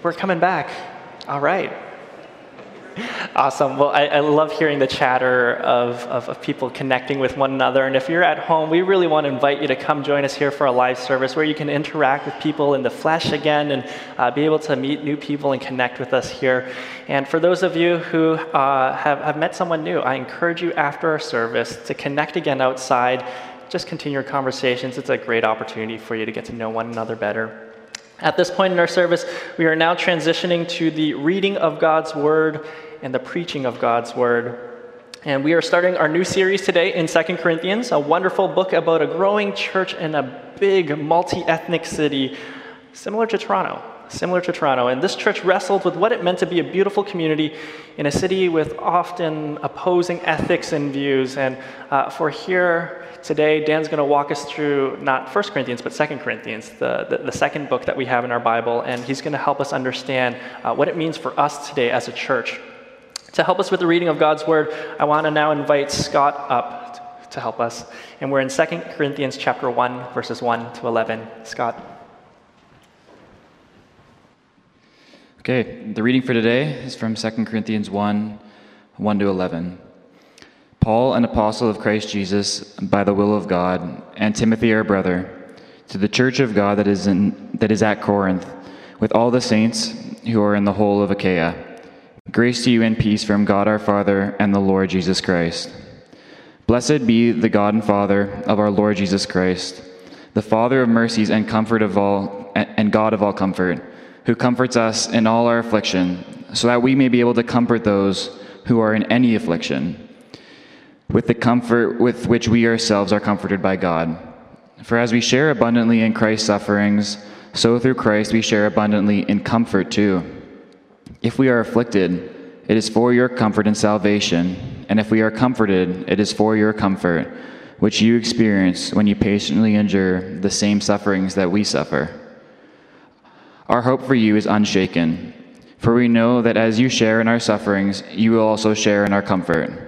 We're coming back. All right. Awesome. Well, I, I, love hearing the chatter of, of, of, people connecting with one another. And if you're at home, we really want to invite you to come join us here for a live service where you can interact with people in the flesh again and uh, be able to meet new people and connect with us here. And for those of you who uh, have, have met someone new, I encourage you after our service to connect again outside. Just continue your conversations. It's a great opportunity for you to get to know one another better. At this point in our service, we are now transitioning to the reading of God's Word and the preaching of God's Word. And we are starting our new series today in Second Corinthians, a wonderful book about a growing church in a big multi ethnic city similar to Toronto. Similar to Toronto. And this church wrestled with what it meant to be a beautiful community in a city with often opposing ethics and views. And uh, for here, Today, Dan's going to walk us through not 1 Corinthians, but 2 Corinthians, the, the, the, second book that we have in our Bible, and he's going to help us understand uh, what it means for us today as a church. To help us with the reading of God's Word, I want to now invite Scott up to help us. And we're in 2 Corinthians chapter 1, verses 1 to 11. Scott. Okay, the reading for today is from 2 Corinthians 1, 1 to 11. Paul, an apostle of Christ Jesus, by the will of God, and Timothy, our brother, to the church of God that is, in, that is at Corinth, with all the saints who are in the whole of Achaia. Grace to you and peace from God our Father and the Lord Jesus Christ. Blessed be the God and Father of our Lord Jesus Christ, the Father of mercies and comfort of all and God of all comfort, who comforts us in all our affliction, so that we may be able to comfort those who are in any affliction with the comfort with which we ourselves are comforted by God. For as we share abundantly in Christ's sufferings, so through Christ we share abundantly in comfort too. If we are afflicted, it is for your comfort and salvation, and if we are comforted, it is for your comfort, which you experience when you patiently endure the same sufferings that we suffer. Our hope for you is unshaken, for we know that as you share in our sufferings, you will also share in our comfort.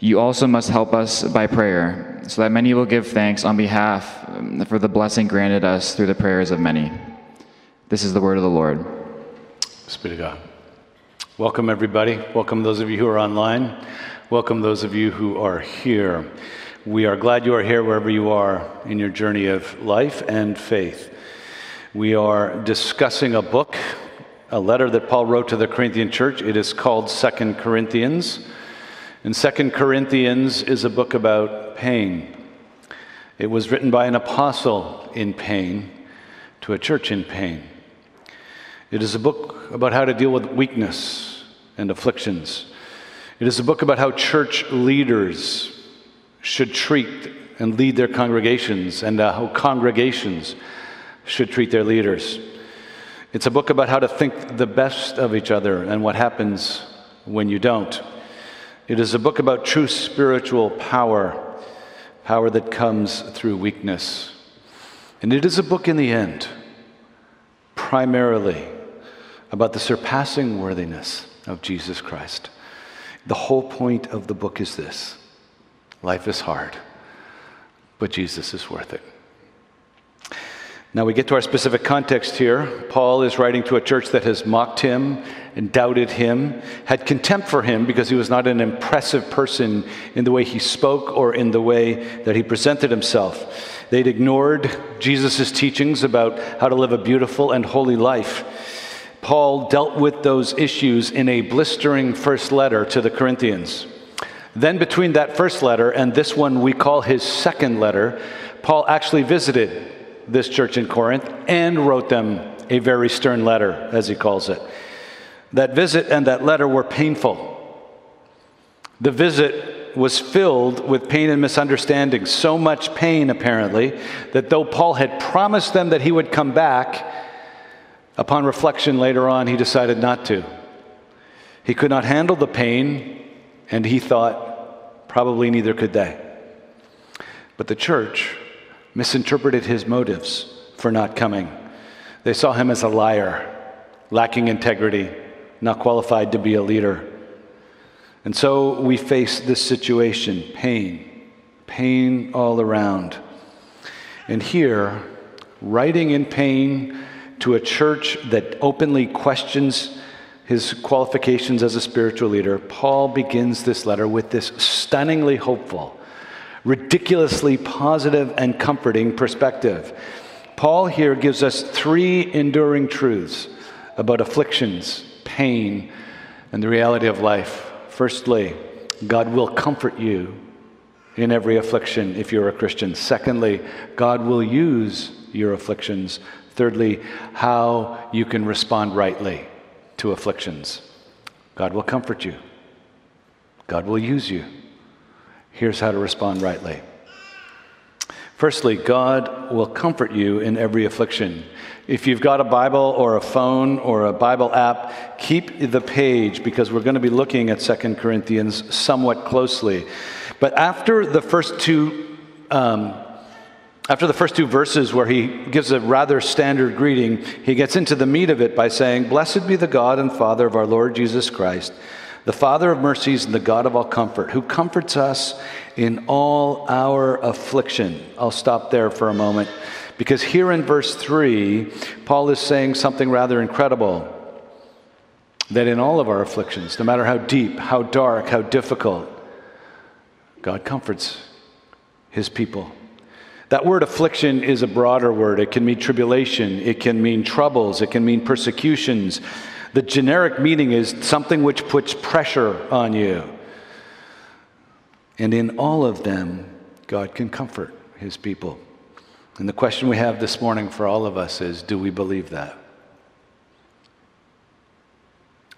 You also must help us by prayer, so that many will give thanks on behalf um, for the blessing granted us through the prayers of many. This is the word of the Lord. Spirit of God. Welcome, everybody. Welcome those of you who are online. Welcome those of you who are here. We are glad you are here wherever you are in your journey of life and faith. We are discussing a book, a letter that Paul wrote to the Corinthian church. It is called Second Corinthians. And Second Corinthians is a book about pain. It was written by an apostle in pain to a church in pain. It is a book about how to deal with weakness and afflictions. It is a book about how church leaders should treat and lead their congregations and uh, how congregations should treat their leaders. It's a book about how to think the best of each other and what happens when you don't. It is a book about true spiritual power, power that comes through weakness. And it is a book in the end, primarily about the surpassing worthiness of Jesus Christ. The whole point of the book is this life is hard, but Jesus is worth it. Now we get to our specific context here. Paul is writing to a church that has mocked him and doubted him, had contempt for him because he was not an impressive person in the way he spoke or in the way that he presented himself. They'd ignored Jesus' teachings about how to live a beautiful and holy life. Paul dealt with those issues in a blistering first letter to the Corinthians. Then, between that first letter and this one we call his second letter, Paul actually visited this church in Corinth and wrote them a very stern letter, as he calls it. That visit and that letter were painful. The visit was filled with pain and misunderstanding, so much pain, apparently, that though Paul had promised them that he would come back, upon reflection later on, he decided not to. He could not handle the pain, and he thought probably neither could they. But the church misinterpreted his motives for not coming. They saw him as a liar, lacking integrity, not qualified to be a leader. And so we face this situation pain, pain all around. And here, writing in pain to a church that openly questions his qualifications as a spiritual leader, Paul begins this letter with this stunningly hopeful, ridiculously positive, and comforting perspective. Paul here gives us three enduring truths about afflictions, pain, and the reality of life. Firstly, God will comfort you in every affliction if you're a Christian. Secondly, God will use your afflictions. Thirdly, how you can respond rightly to afflictions. God will comfort you, God will use you. Here's how to respond rightly. Firstly, God will comfort you in every affliction. If you've got a Bible or a phone or a Bible app, keep the page because we're going to be looking at 2 Corinthians somewhat closely. But after the first two, um, after the first two verses where he gives a rather standard greeting, he gets into the meat of it by saying, Blessed be the God and Father of our Lord Jesus Christ, the Father of mercies and the God of all comfort, who comforts us in all our affliction. I'll stop there for a moment because here in verse 3, Paul is saying something rather incredible that in all of our afflictions, no matter how deep, how dark, how difficult, God comforts his people. That word affliction is a broader word. It can mean tribulation, it can mean troubles, it can mean persecutions. The generic meaning is something which puts pressure on you. And in all of them, God can comfort his people. And the question we have this morning for all of us is do we believe that?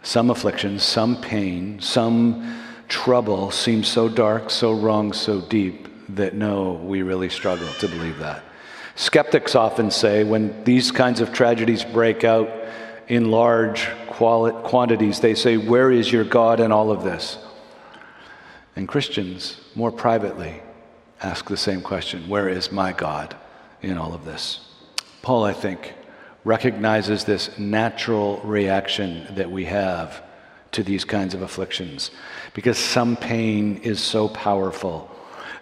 Some afflictions, some pain, some trouble seems so dark, so wrong, so deep that no, we really struggle to believe that. Skeptics often say when these kinds of tragedies break out in large quantities, they say, Where is your God in all of this? And Christians, more privately, ask the same question Where is my God in all of this? Paul, I think, recognizes this natural reaction that we have to these kinds of afflictions because some pain is so powerful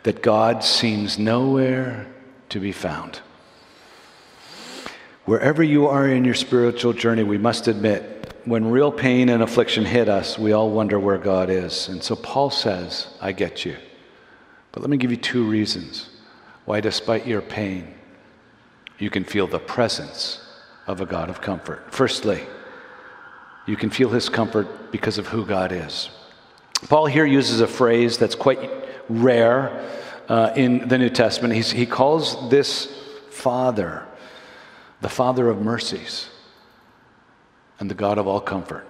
that God seems nowhere to be found. Wherever you are in your spiritual journey, we must admit, when real pain and affliction hit us, we all wonder where God is. And so Paul says, I get you. But let me give you two reasons why, despite your pain, you can feel the presence of a God of comfort. Firstly, you can feel his comfort because of who God is. Paul here uses a phrase that's quite rare uh, in the New Testament. He's, he calls this Father the Father of mercies and the God of all comfort.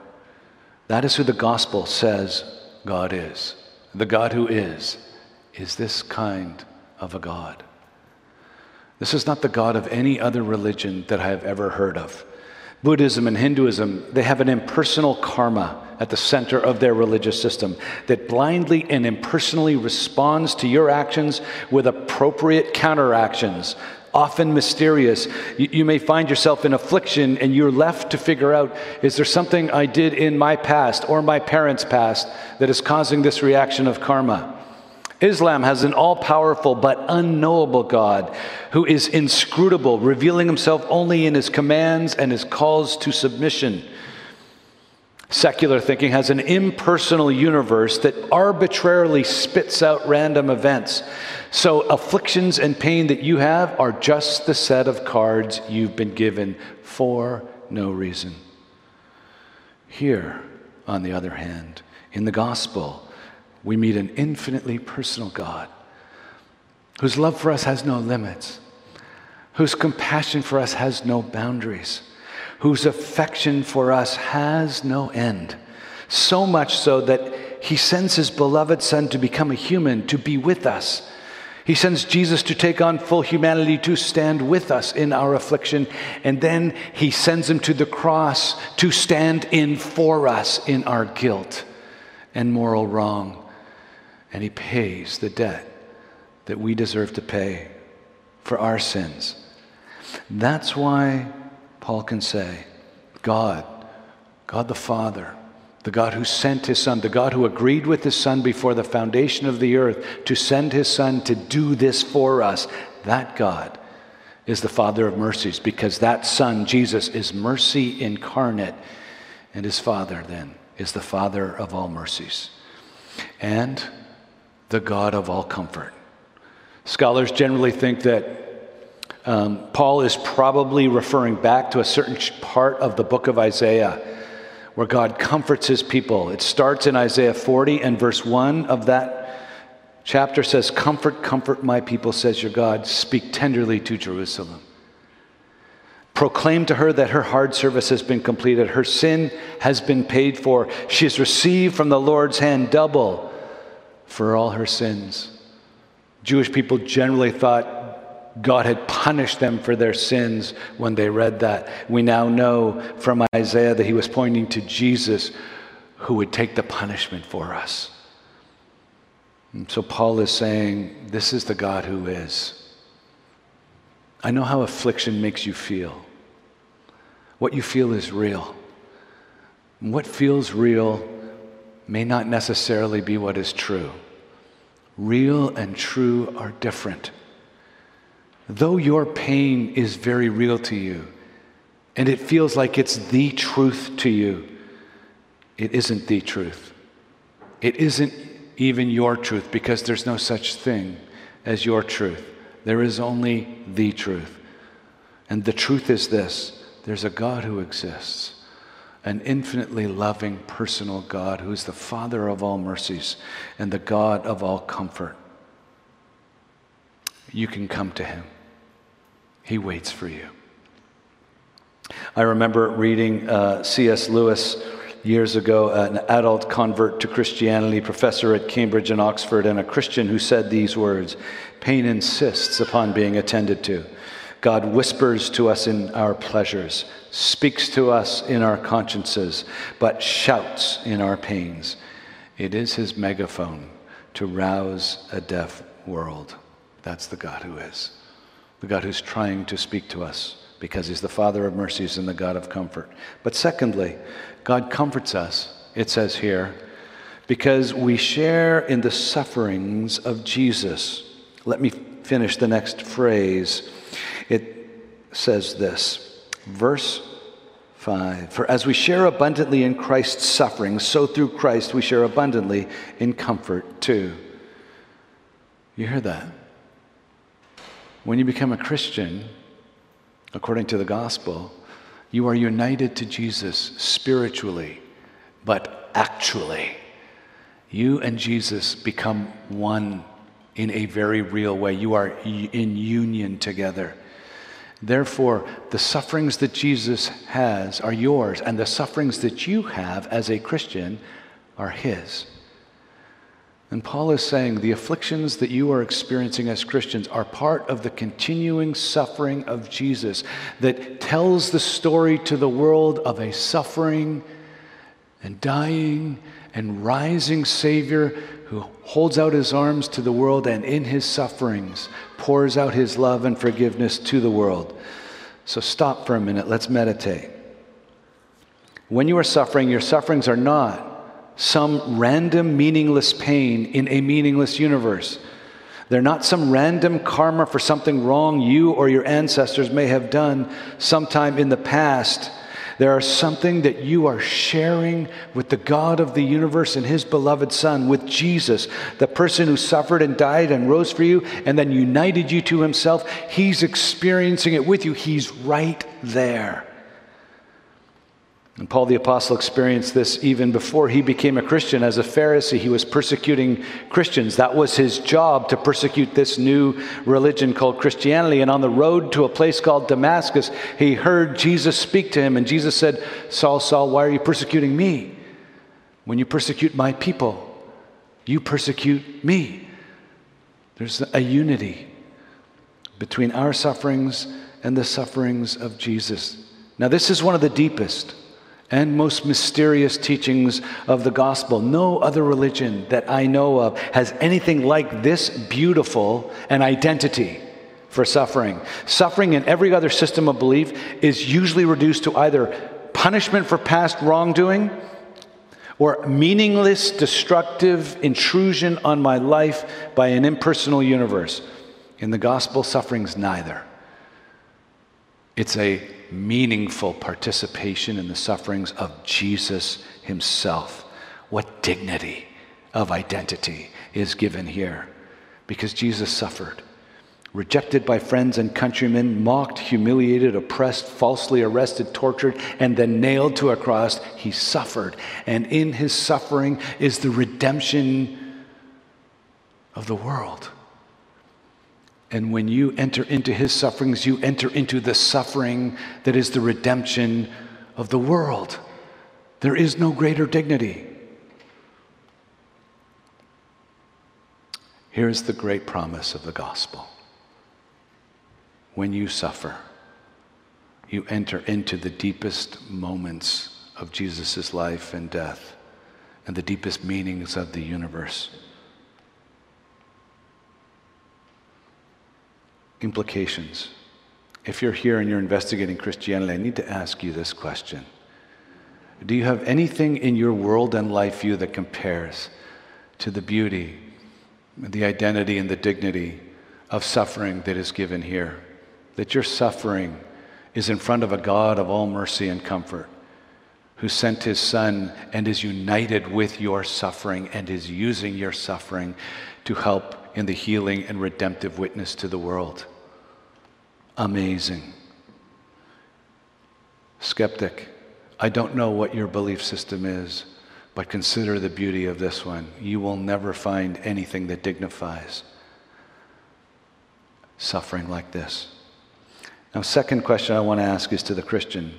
That is who the gospel says God is. The God who is, is this kind of a God. This is not the God of any other religion that I have ever heard of. Buddhism and Hinduism, they have an impersonal karma at the center of their religious system that blindly and impersonally responds to your actions with appropriate counteractions, often mysterious. You, you, may find yourself in affliction and you're left to figure out is there something I did in my past or my parents' past that is causing this reaction of karma? Islam has an all powerful but unknowable God who is inscrutable, revealing himself only in his commands and his calls to submission. Secular thinking has an impersonal universe that arbitrarily spits out random events. So, afflictions and pain that you have are just the set of cards you've been given for no reason. Here, on the other hand, in the gospel, we meet an infinitely personal God whose love for us has no limits, whose compassion for us has no boundaries, whose affection for us has no end. So much so that he sends his beloved Son to become a human, to be with us. He sends Jesus to take on full humanity to stand with us in our affliction. And then he sends him to the cross to stand in for us in our guilt and moral wrong. And he pays the debt that we deserve to pay for our sins. That's why Paul can say, God, God the Father, the God who sent his Son, the God who agreed with his Son before the foundation of the earth to send his Son to do this for us, that God is the Father of mercies because that Son, Jesus, is mercy incarnate, and his Father then is the Father of all mercies and the God of all comfort. Scholars generally think that um, Paul is probably referring back to a certain part of the book of Isaiah where God comforts his people. It starts in Isaiah 40 and verse 1 of that chapter says, Comfort, comfort my people, says your God. Speak tenderly to Jerusalem. Proclaim to her that her hard service has been completed, her sin has been paid for. She has received from the Lord's hand double for all her sins. Jewish people generally thought God had punished them for their sins when they read that. We now know from Isaiah that he was pointing to Jesus who would take the punishment for us. And so Paul is saying, This is the God who is. I know how affliction makes you feel. What you feel is real. And what feels real may not necessarily be what is true. Real and true are different. Though your pain is very real to you and it feels like it's the truth to you, it isn't the truth. It isn't even your truth because there's no such thing as your truth. There is only the truth. And the truth is this there's a God who exists, an infinitely loving, personal God who is the Father of all mercies and the God of all comfort. You can come to him. He waits for you. I remember reading uh, C.S. Lewis years ago, an adult convert to Christianity, professor at Cambridge and Oxford, and a Christian who said these words Pain insists upon being attended to. God whispers to us in our pleasures, speaks to us in our consciences, but shouts in our pains. It is his megaphone to rouse a deaf world. That's the God who is the God who's trying to speak to us because he's the Father of mercies and the God of comfort. But secondly, God comforts us, it says here, because we share in the sufferings of Jesus. Let me finish the next phrase. It says this, verse 5 For as we share abundantly in Christ's sufferings, so through Christ we share abundantly in comfort too. You hear that? When you become a Christian, according to the gospel, you are united to Jesus spiritually, but actually. You and Jesus become one in a very real way. You are in union together. Therefore, the sufferings that Jesus has are yours, and the sufferings that you have as a Christian are His. And Paul is saying the afflictions that you are experiencing as Christians are part of the continuing suffering of Jesus that tells the story to the world of a suffering and dying and rising Savior who holds out his arms to the world and in his sufferings pours out his love and forgiveness to the world. So stop for a minute. Let's meditate. When you are suffering, your sufferings are not some random, meaningless pain in a meaningless universe. They're not some random karma for something wrong you or your ancestors may have done sometime in the past. There are something that you are sharing with the God of the universe and his beloved Son, with Jesus, the person who suffered and died and rose for you and then united you to himself. He's experiencing it with you, he's right there. And Paul the Apostle experienced this even before he became a Christian. As a Pharisee, he was persecuting Christians. That was his job to persecute this new religion called Christianity. And on the road to a place called Damascus, he heard Jesus speak to him. And Jesus said, Saul, Saul, why are you persecuting me? When you persecute my people, you persecute me. There's a unity between our sufferings and the sufferings of Jesus. Now, this is one of the deepest and most mysterious teachings of the gospel. No other religion that I know of has anything like this beautiful an identity for suffering. Suffering in every other system of belief is usually reduced to either punishment for past wrongdoing or meaningless, destructive intrusion on my life by an impersonal universe. In the gospel, suffering's neither. It's a meaningful participation in the sufferings of Jesus himself. What dignity of identity is given here because Jesus suffered. Rejected by friends and countrymen, mocked, humiliated, oppressed, falsely arrested, tortured, and then nailed to a cross, he suffered. And in his suffering is the redemption of the world. And when you enter into his sufferings, you enter into the suffering that is the redemption of the world. There is no greater dignity. Here's the great promise of the gospel when you suffer, you enter into the deepest moments of Jesus' life and death and the deepest meanings of the universe. Implications. If you're here and you're investigating Christianity, I need to ask you this question Do you have anything in your world and life view that compares to the beauty, the identity, and the dignity of suffering that is given here? That your suffering is in front of a God of all mercy and comfort who sent his son and is united with your suffering and is using your suffering to help in the healing and redemptive witness to the world. Amazing. Skeptic, I don't know what your belief system is, but consider the beauty of this one. You will never find anything that dignifies suffering like this. Now, second question I want to ask is to the Christian.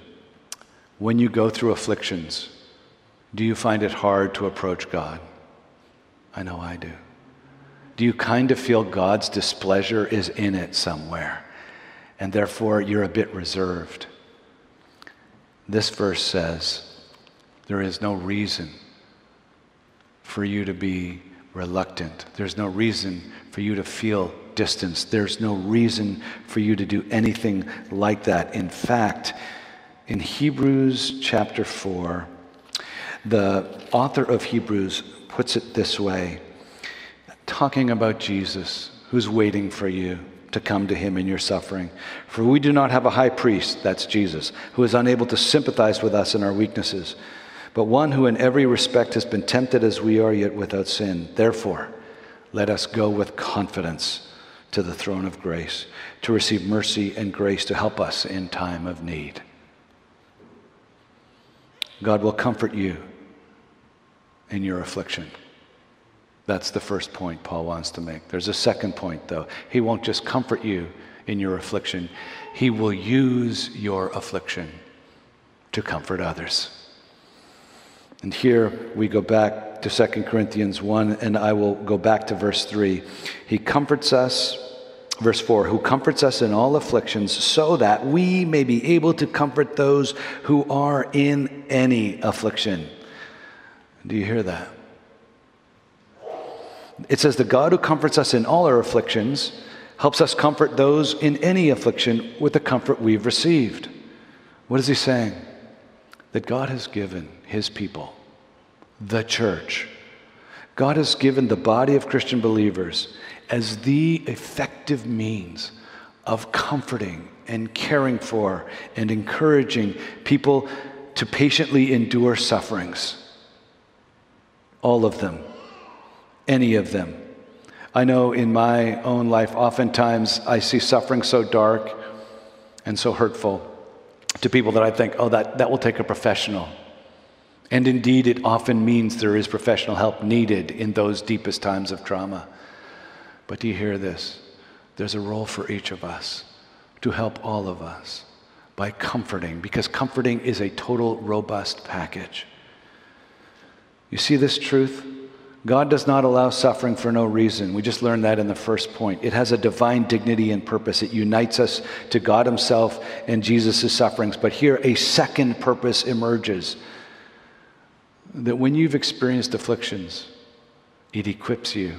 When you go through afflictions, do you find it hard to approach God? I know I do do you kind of feel God's displeasure is in it somewhere? And therefore, you're a bit reserved. This verse says, There is no reason for you to be reluctant. There's no reason for you to feel distance. There's no reason for you to do anything like that. In fact, in Hebrews chapter 4, the author of Hebrews puts it this way talking about Jesus who's waiting for you to come to him in your suffering. For we do not have a high priest, that's Jesus, who is unable to sympathize with us in our weaknesses, but one who in every respect has been tempted as we are, yet without sin. Therefore, let us go with confidence to the throne of grace to receive mercy and grace to help us in time of need. God will comfort you in your affliction. That's the first point Paul wants to make. There's a second point, though. He won't just comfort you in your affliction, he will use your affliction to comfort others. And here we go back to 2 Corinthians 1, and I will go back to verse 3. He comforts us, verse 4, who comforts us in all afflictions, so that we may be able to comfort those who are in any affliction. Do you hear that? It says, The God who comforts us in all our afflictions helps us comfort those in any affliction with the comfort we've received. What is he saying? That God has given his people, the church, God has given the body of Christian believers as the effective means of comforting and caring for and encouraging people to patiently endure sufferings. All of them any of them. I know in my own life, oftentimes I see suffering so dark and so hurtful to people that I think, oh, that, that will take a professional. And indeed, it often means there is professional help needed in those deepest times of trauma. But do you hear this? There's a role for each of us to help all of us by comforting, because comforting is a total, robust package. You see this truth? God does not allow suffering for no reason. We just learned that in the first point. It has a divine dignity and purpose. It unites us to God Himself and Jesus' sufferings. But here, a second purpose emerges that when you've experienced afflictions, it equips you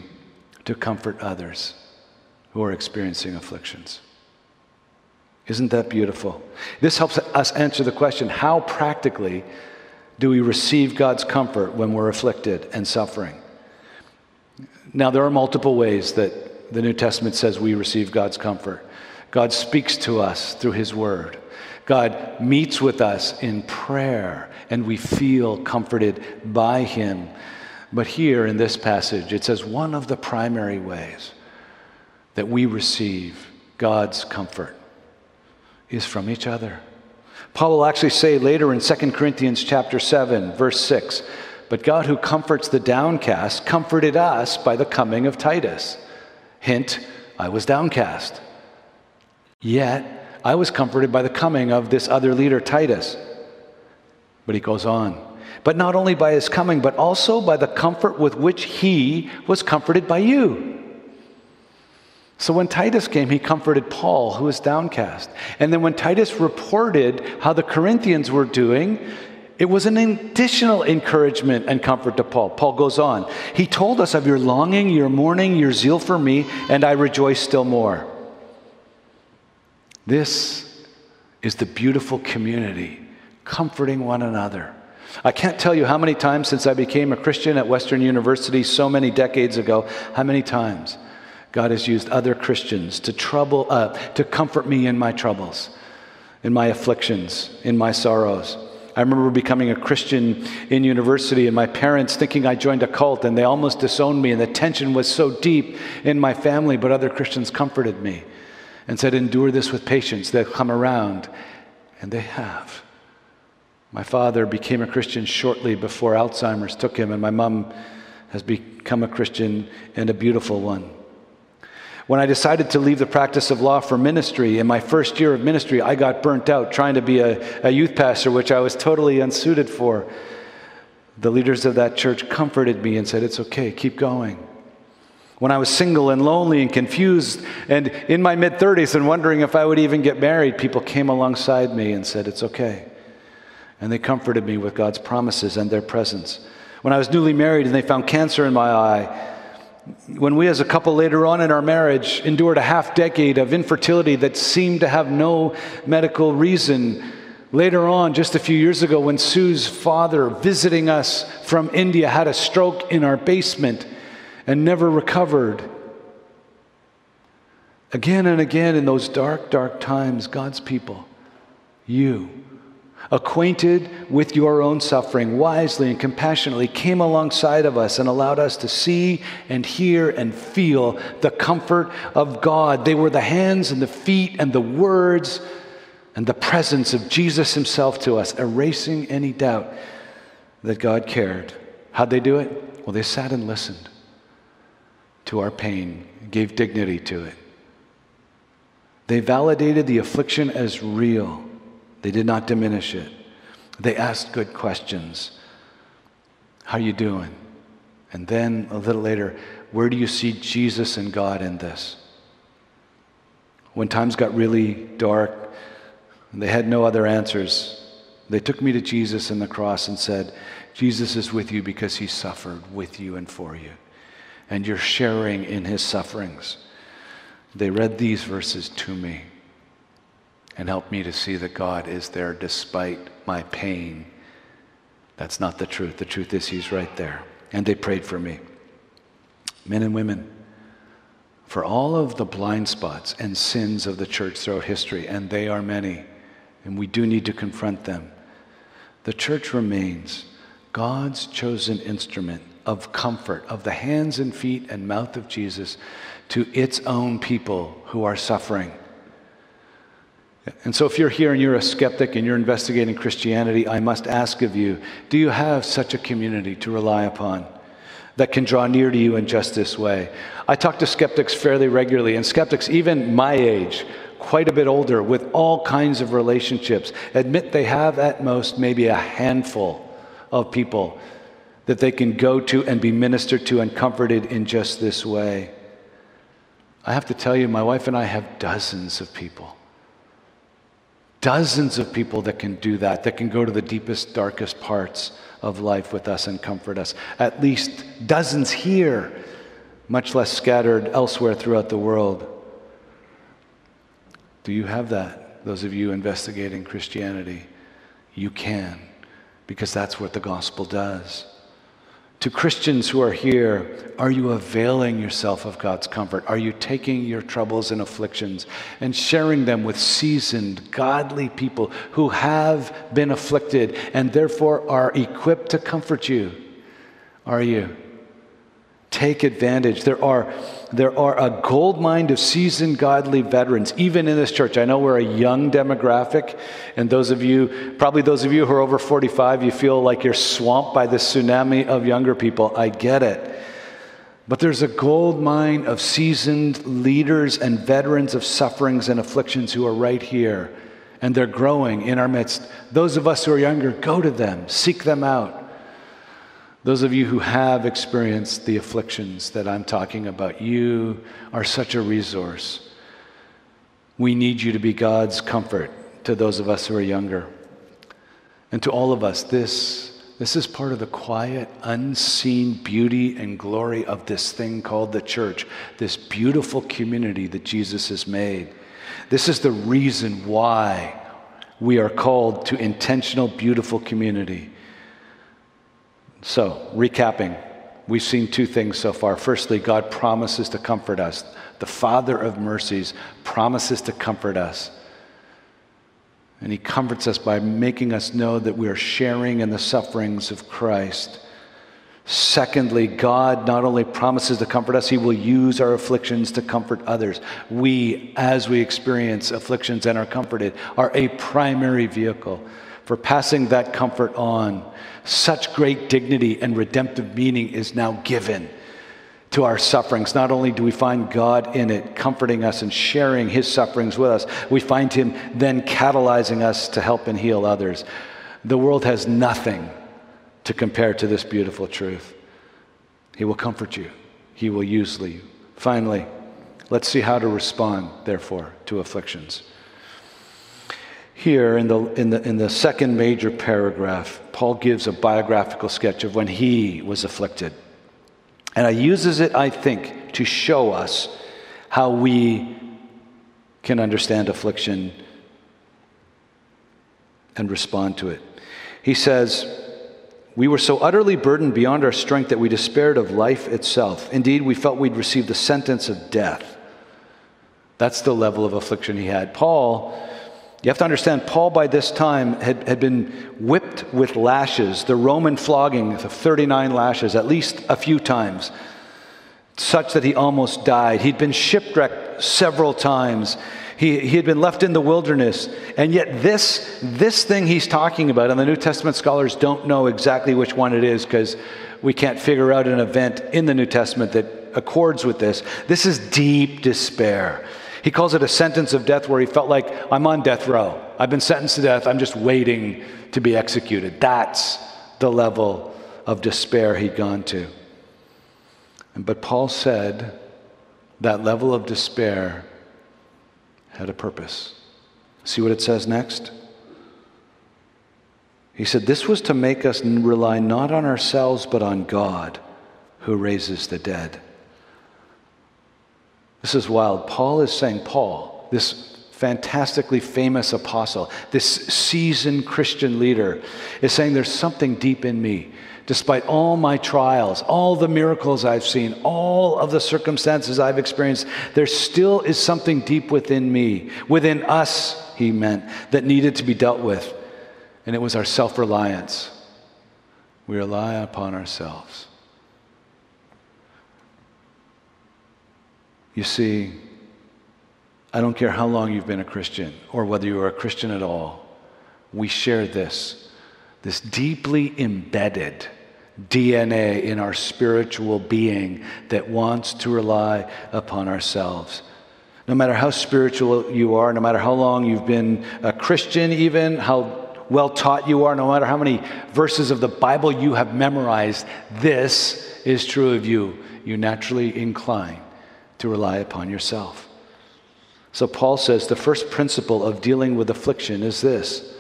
to comfort others who are experiencing afflictions. Isn't that beautiful? This helps us answer the question how practically do we receive God's comfort when we're afflicted and suffering? Now, there are multiple ways that the New Testament says we receive God's comfort. God speaks to us through His Word. God meets with us in prayer, and we feel comforted by Him. But here in this passage, it says one of the primary ways that we receive God's comfort is from each other. Paul will actually say later in 2 Corinthians chapter 7 verse 6, but God who comforts the downcast comforted us by the coming of Titus. Hint, I was downcast. Yet I was comforted by the coming of this other leader Titus. But he goes on. But not only by his coming, but also by the comfort with which he was comforted by you. So when Titus came, he comforted Paul, who was downcast. And then when Titus reported how the Corinthians were doing, it was an additional encouragement and comfort to Paul. Paul goes on. He told us of your longing, your mourning, your zeal for me, and I rejoice still more. This is the beautiful community, comforting one another. I can't tell you how many times since I became a Christian at Western University so many decades ago, how many times God has used other Christians to trouble, uh, to comfort me in my troubles, in my afflictions, in my sorrows. I remember becoming a Christian in university and my parents thinking I joined a cult and they almost disowned me and the tension was so deep in my family, but other Christians comforted me and said, Endure this with patience. They'll come around. And they have. My father became a Christian shortly before Alzheimer's took him, and my mom has become a Christian and a beautiful one. When I decided to leave the practice of law for ministry, in my first year of ministry, I got burnt out trying to be a, a youth pastor, which I was totally unsuited for. The leaders of that church comforted me and said, It's okay, keep going. When I was single and lonely and confused and in my mid 30s and wondering if I would even get married, people came alongside me and said, It's okay. And they comforted me with God's promises and their presence. When I was newly married and they found cancer in my eye, when we as a couple later on in our marriage endured a half decade of infertility that seemed to have no medical reason, later on, just a few years ago, when Sue's father, visiting us from India, had a stroke in our basement and never recovered. Again and again in those dark, dark times, God's people, you, acquainted with your own suffering, wisely and compassionately came alongside of us and allowed us to see and hear and feel the comfort of God. They were the hands and the feet and the words and the presence of Jesus Himself to us, erasing any doubt that God cared. How'd they do it? Well, they sat and listened to our pain, gave dignity to it. They validated the affliction as real they did not diminish it. They asked good questions. How are you doing? And then a little later, where do you see Jesus and God in this? When times got really dark they had no other answers, they took me to Jesus and the cross and said, Jesus is with you because he suffered with you and for you. And you're sharing in his sufferings. They read these verses to me and help me to see that God is there despite my pain. That's not the truth. The truth is, He's right there. And they prayed for me. Men and women, for all of the blind spots and sins of the church throughout history, and they are many, and we do need to confront them, the church remains God's chosen instrument of comfort, of the hands and feet and mouth of Jesus to its own people who are suffering and so, if you're here and you're a skeptic and you're investigating Christianity, I must ask of you do you have such a community to rely upon that can draw near to you in just this way? I talk to skeptics fairly regularly, and skeptics, even my age, quite a bit older, with all kinds of relationships, admit they have at most maybe a handful of people that they can go to and be ministered to and comforted in just this way. I have to tell you, my wife and I have dozens of people. Dozens of people that can do that, that can go to the deepest, darkest parts of life with us and comfort us. At least dozens here, much less scattered elsewhere throughout the world. Do you have that? Those of you investigating Christianity, you can, because that's what the gospel does. To Christians who are here, are you availing yourself of God's comfort? Are you taking your troubles and afflictions and sharing them with seasoned, godly people who have been afflicted and therefore are equipped to comfort you? Are you? Take advantage. There are, there are a gold mine of seasoned godly veterans, even in this church. I know we're a young demographic, and those of you, probably those of you who are over 45, you feel like you're swamped by the tsunami of younger people. I get it. But there's a gold mine of seasoned leaders and veterans of sufferings and afflictions who are right here, and they're growing in our midst. Those of us who are younger, go to them, seek them out. Those of you who have experienced the afflictions that I'm talking about, you are such a resource. We need you to be God's comfort to those of us who are younger. And to all of us, this, this is part of the quiet, unseen beauty and glory of this thing called the church, this beautiful community that Jesus has made. This is the reason why we are called to intentional, beautiful community. So, recapping, we've seen two things so far. Firstly, God promises to comfort us. The Father of mercies promises to comfort us. And He comforts us by making us know that we are sharing in the sufferings of Christ. Secondly, God not only promises to comfort us, He will use our afflictions to comfort others. We, as we experience afflictions and are comforted, are a primary vehicle for passing that comfort on. Such great dignity and redemptive meaning is now given to our sufferings. Not only do we find God in it, comforting us and sharing his sufferings with us, we find him then catalyzing us to help and heal others. The world has nothing to compare to this beautiful truth. He will comfort you, he will use you. Finally, let's see how to respond, therefore, to afflictions. Here in the, in, the, in the second major paragraph, Paul gives a biographical sketch of when he was afflicted. And he uses it, I think, to show us how we can understand affliction and respond to it. He says, We were so utterly burdened beyond our strength that we despaired of life itself. Indeed, we felt we'd received the sentence of death. That's the level of affliction he had. Paul you have to understand, Paul by this time had, had been whipped with lashes, the Roman flogging of 39 lashes, at least a few times, such that he almost died. He'd been shipwrecked several times. He, he had been left in the wilderness. And yet, this, this thing he's talking about, and the New Testament scholars don't know exactly which one it is because we can't figure out an event in the New Testament that accords with this. This is deep despair. He calls it a sentence of death where he felt like, I'm on death row. I've been sentenced to death. I'm just waiting to be executed. That's the level of despair he'd gone to. But Paul said that level of despair had a purpose. See what it says next? He said, This was to make us rely not on ourselves, but on God who raises the dead. This is wild. Paul is saying, Paul, this fantastically famous apostle, this seasoned Christian leader, is saying there's something deep in me. Despite all my trials, all the miracles I've seen, all of the circumstances I've experienced, there still is something deep within me, within us, he meant, that needed to be dealt with. And it was our self reliance. We rely upon ourselves. You see, I don't care how long you've been a Christian or whether you are a Christian at all, we share this, this deeply embedded DNA in our spiritual being that wants to rely upon ourselves. No matter how spiritual you are, no matter how long you've been a Christian, even how well taught you are, no matter how many verses of the Bible you have memorized, this is true of you. You naturally incline to rely upon yourself. So Paul says the first principle of dealing with affliction is this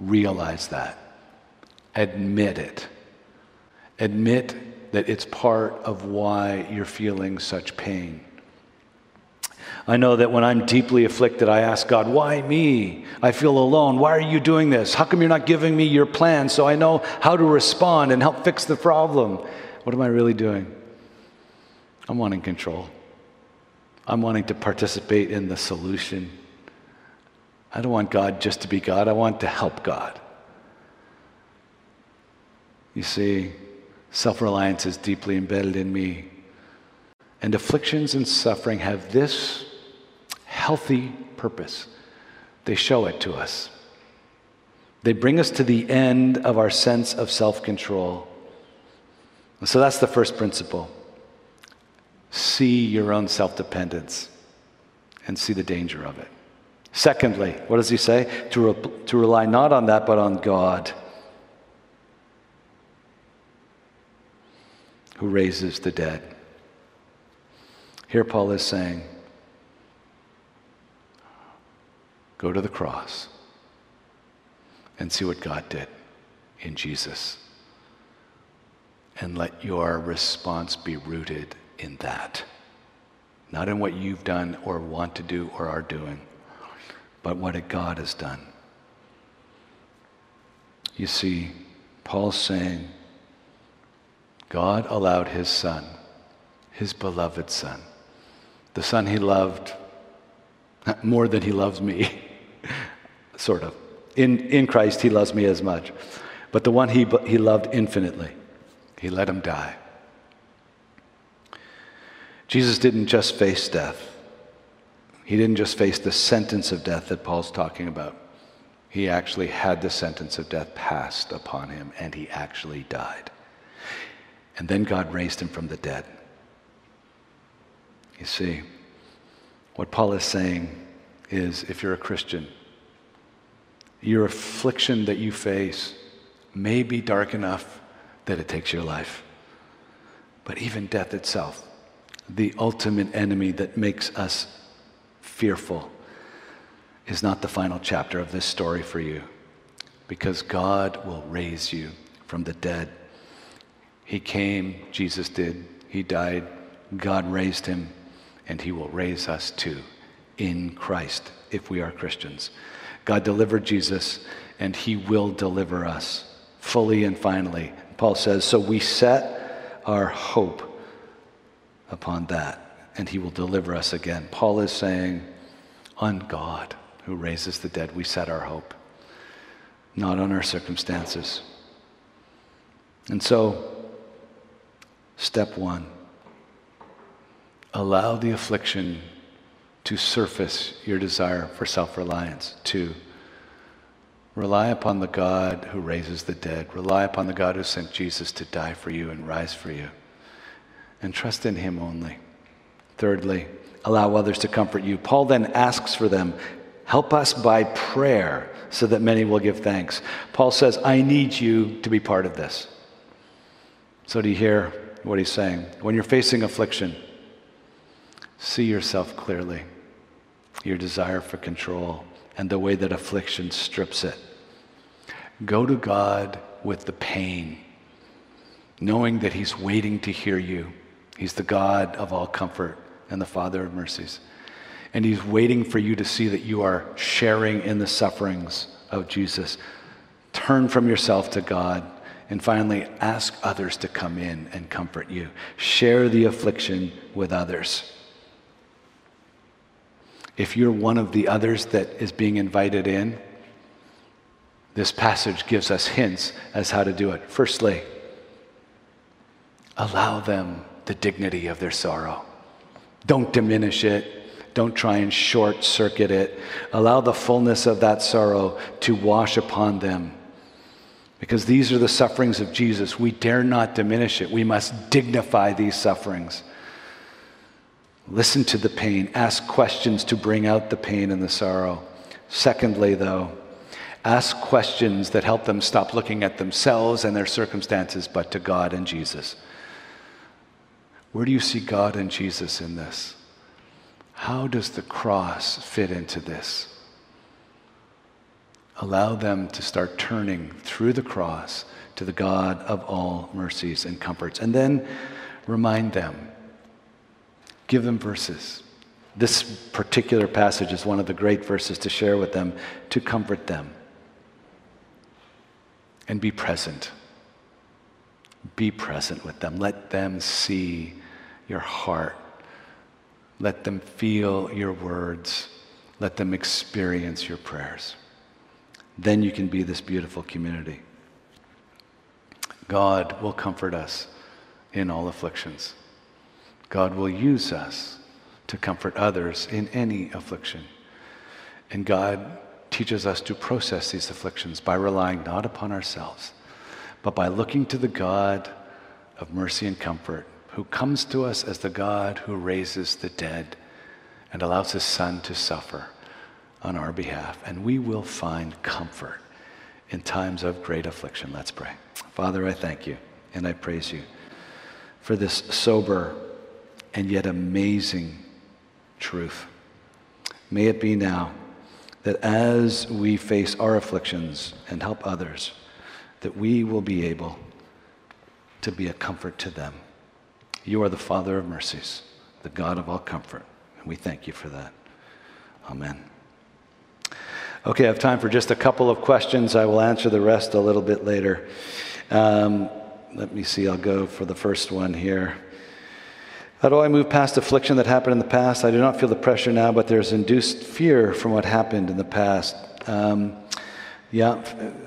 realize that, admit it. Admit that it's part of why you're feeling such pain. I know that when I'm deeply afflicted, I ask God, why me? I feel alone. Why are you doing this? How come you're not giving me your plan so I know how to respond and help fix the problem? What am I really doing? I'm wanting control. I'm wanting to participate in the solution. I don't want God just to be God, I want to help God. You see, self reliance is deeply embedded in me. And afflictions and suffering have this healthy purpose. They show it to us. They bring us to the end of our sense of self control. So that's the first principle. See your own self dependence and see the danger of it. Secondly, what does he say? To, re- to rely not on that, but on God, who raises the dead. Here, Paul is saying, Go to the cross and see what God did in Jesus. And let your response be rooted in that. Not in what you've done or want to do or are doing, but what God has done. You see, Paul's saying, God allowed his son, his beloved son, the son he loved more than he loves me. sort of. In, in Christ, he loves me as much. But the one he, he loved infinitely, he let him die. Jesus didn't just face death. He didn't just face the sentence of death that Paul's talking about. He actually had the sentence of death passed upon him, and he actually died. And then God raised him from the dead. You see, what Paul is saying is if you're a Christian, your affliction that you face may be dark enough that it takes your life. But even death itself, the ultimate enemy that makes us fearful, is not the final chapter of this story for you. Because God will raise you from the dead. He came, Jesus did, He died, God raised Him, and He will raise us too in Christ if we are Christians. God delivered Jesus, and he will deliver us fully and finally. Paul says, So we set our hope upon that, and he will deliver us again. Paul is saying, On God who raises the dead, we set our hope, not on our circumstances. And so, step one allow the affliction to surface your desire for self reliance. Two, rely upon the God who raises the dead. Rely upon the God who sent Jesus to die for you and rise for you. And trust in Him only. Thirdly, allow others to comfort you. Paul then asks for them help us by prayer so that many will give thanks. Paul says, I need you to be part of this. So, do you hear what he's saying? When you're facing affliction, see yourself clearly your desire for control, and the way that affliction strips it. Go to God with the pain, knowing that He's waiting to hear you. He's the God of all comfort and the Father of mercies. And He's waiting for you to see that you are sharing in the sufferings of Jesus. Turn from yourself to God. And finally, ask others to come in and comfort you. Share the affliction with others if you're one of the others that is being invited in, this passage gives us hints as how to do it. Firstly, allow them the dignity of their sorrow. Don't diminish it. Don't try and short circuit it. Allow the fullness of that sorrow to wash upon them. Because these are the sufferings of Jesus. We dare not diminish it. We must dignify these sufferings. Listen to the pain. Ask questions to bring out the pain and the sorrow. Secondly, though, Ask questions that help them stop looking at themselves and their circumstances, but to God and Jesus. Where do you see God and Jesus in this? How does the cross fit into this? Allow them to start turning through the cross to the God of all mercies and comforts. And then remind them, give them verses. This particular passage is one of the great verses to share with them to comfort them. And be present. Be present with them. Let them see your heart. Let them feel your words. Let them experience your prayers. Then you can be this beautiful community. God will comfort us in all afflictions. God will use us to comfort others in any affliction. And God teaches us to process these afflictions by relying not upon ourselves, but by looking to the God of mercy and comfort, who comes to us as the God who raises the dead and allows his Son to suffer on our behalf. And we will find comfort in times of great affliction. Let's pray. Father, I thank you and I praise you for this sober and yet amazing truth. May it be now that as we face our afflictions and help others, that we will be able to be a comfort to them. You are the Father of mercies, the God of all comfort, and we thank you for that. Amen. Okay, I have time for just a couple of questions. I will answer the rest a little bit later. Um, let me see, I'll go for the first one here. How do I move past affliction that happened in the past? I do not feel the pressure now, but there's induced fear from what happened in the past. Um, yeah,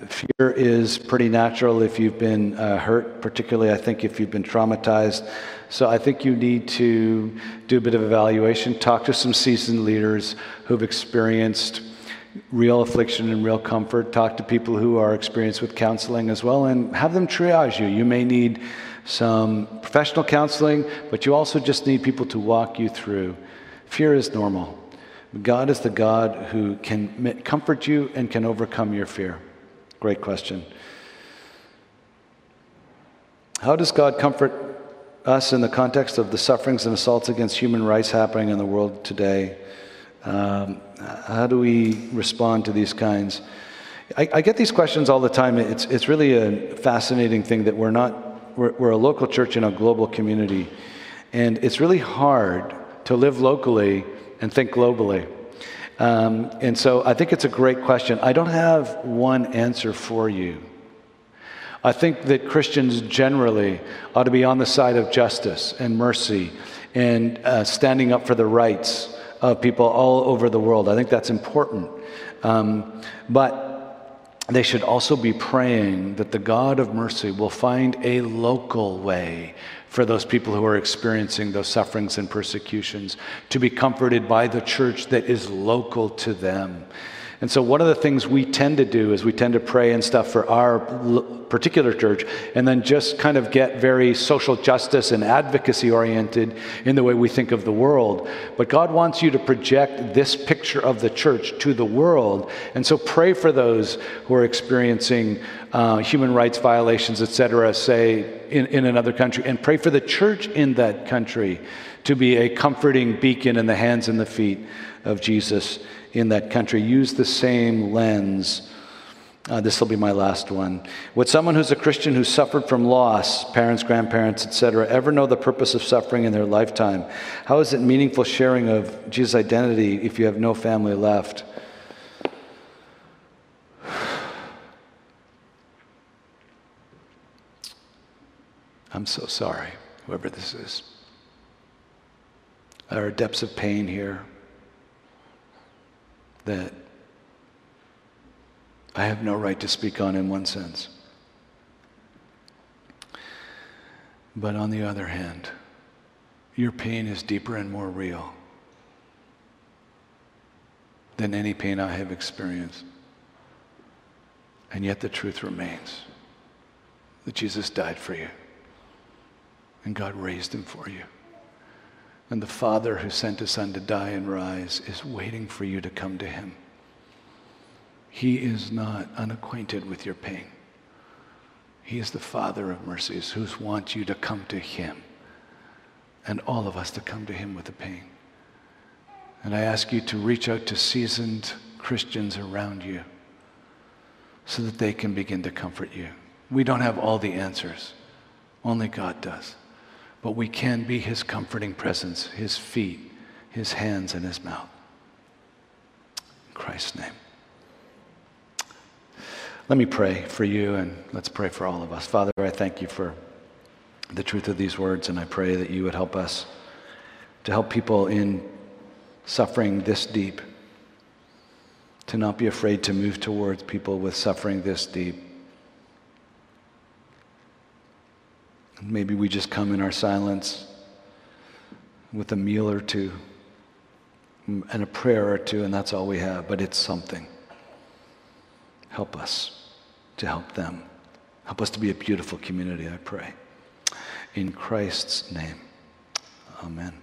fear is pretty natural if you've been uh, hurt, particularly I think if you've been traumatized. So I think you need to do a bit of evaluation, talk to some seasoned leaders who've experienced real affliction and real comfort, talk to people who are experienced with counseling as well, and have them triage you. You may need some professional counseling, but you also just need people to walk you through. Fear is normal. God is the God who can comfort you and can overcome your fear. Great question. How does God comfort us in the context of the sufferings and assaults against human rights happening in the world today? Um, how do we respond to these kinds? I, I, get these questions all the time. It's, it's really a fascinating thing that we're not we're, we're a local church in a global community. And it's really hard to live locally and think globally. Um, and so I think it's a great question. I don't have one answer for you. I think that Christians generally ought to be on the side of justice and mercy and uh, standing up for the rights of people all over the world. I think that's important. Um, but they should also be praying that the God of mercy will find a local way for those people who are experiencing those sufferings and persecutions to be comforted by the church that is local to them. And so, one of the things we tend to do is we tend to pray and stuff for our particular church and then just kind of get very social justice and advocacy oriented in the way we think of the world. But God wants you to project this picture of the church to the world. And so, pray for those who are experiencing uh, human rights violations, et cetera, say in, in another country, and pray for the church in that country to be a comforting beacon in the hands and the feet of Jesus in that country. Use the same lens. Uh, this will be my last one. Would someone who's a Christian who suffered from loss, parents, grandparents, etc., ever know the purpose of suffering in their lifetime? How is it meaningful sharing of Jesus' identity if you have no family left? I'm so sorry, whoever this is. There are depths of pain here that I have no right to speak on in one sense. But on the other hand, your pain is deeper and more real than any pain I have experienced. And yet the truth remains that Jesus died for you and God raised him for you. And the Father who sent his Son to die and rise is waiting for you to come to him. He is not unacquainted with your pain. He is the Father of mercies who wants you to come to Him and all of us to come to Him with the pain. And I ask you to reach out to seasoned Christians around you so that they can begin to comfort you. We don't have all the answers, only God does. But we can be His comforting presence, His feet, His hands, and His mouth. In Christ's name. Let me pray for you and let's pray for all of us. Father, I thank you for the truth of these words, and I pray that you would help us to help people in suffering this deep to not be afraid to move towards people with suffering this deep. Maybe we just come in our silence with a meal or two and a prayer or two, and that's all we have, but it's something. Help us to help them. Help us to be a beautiful community, I pray. In Christ's name, amen.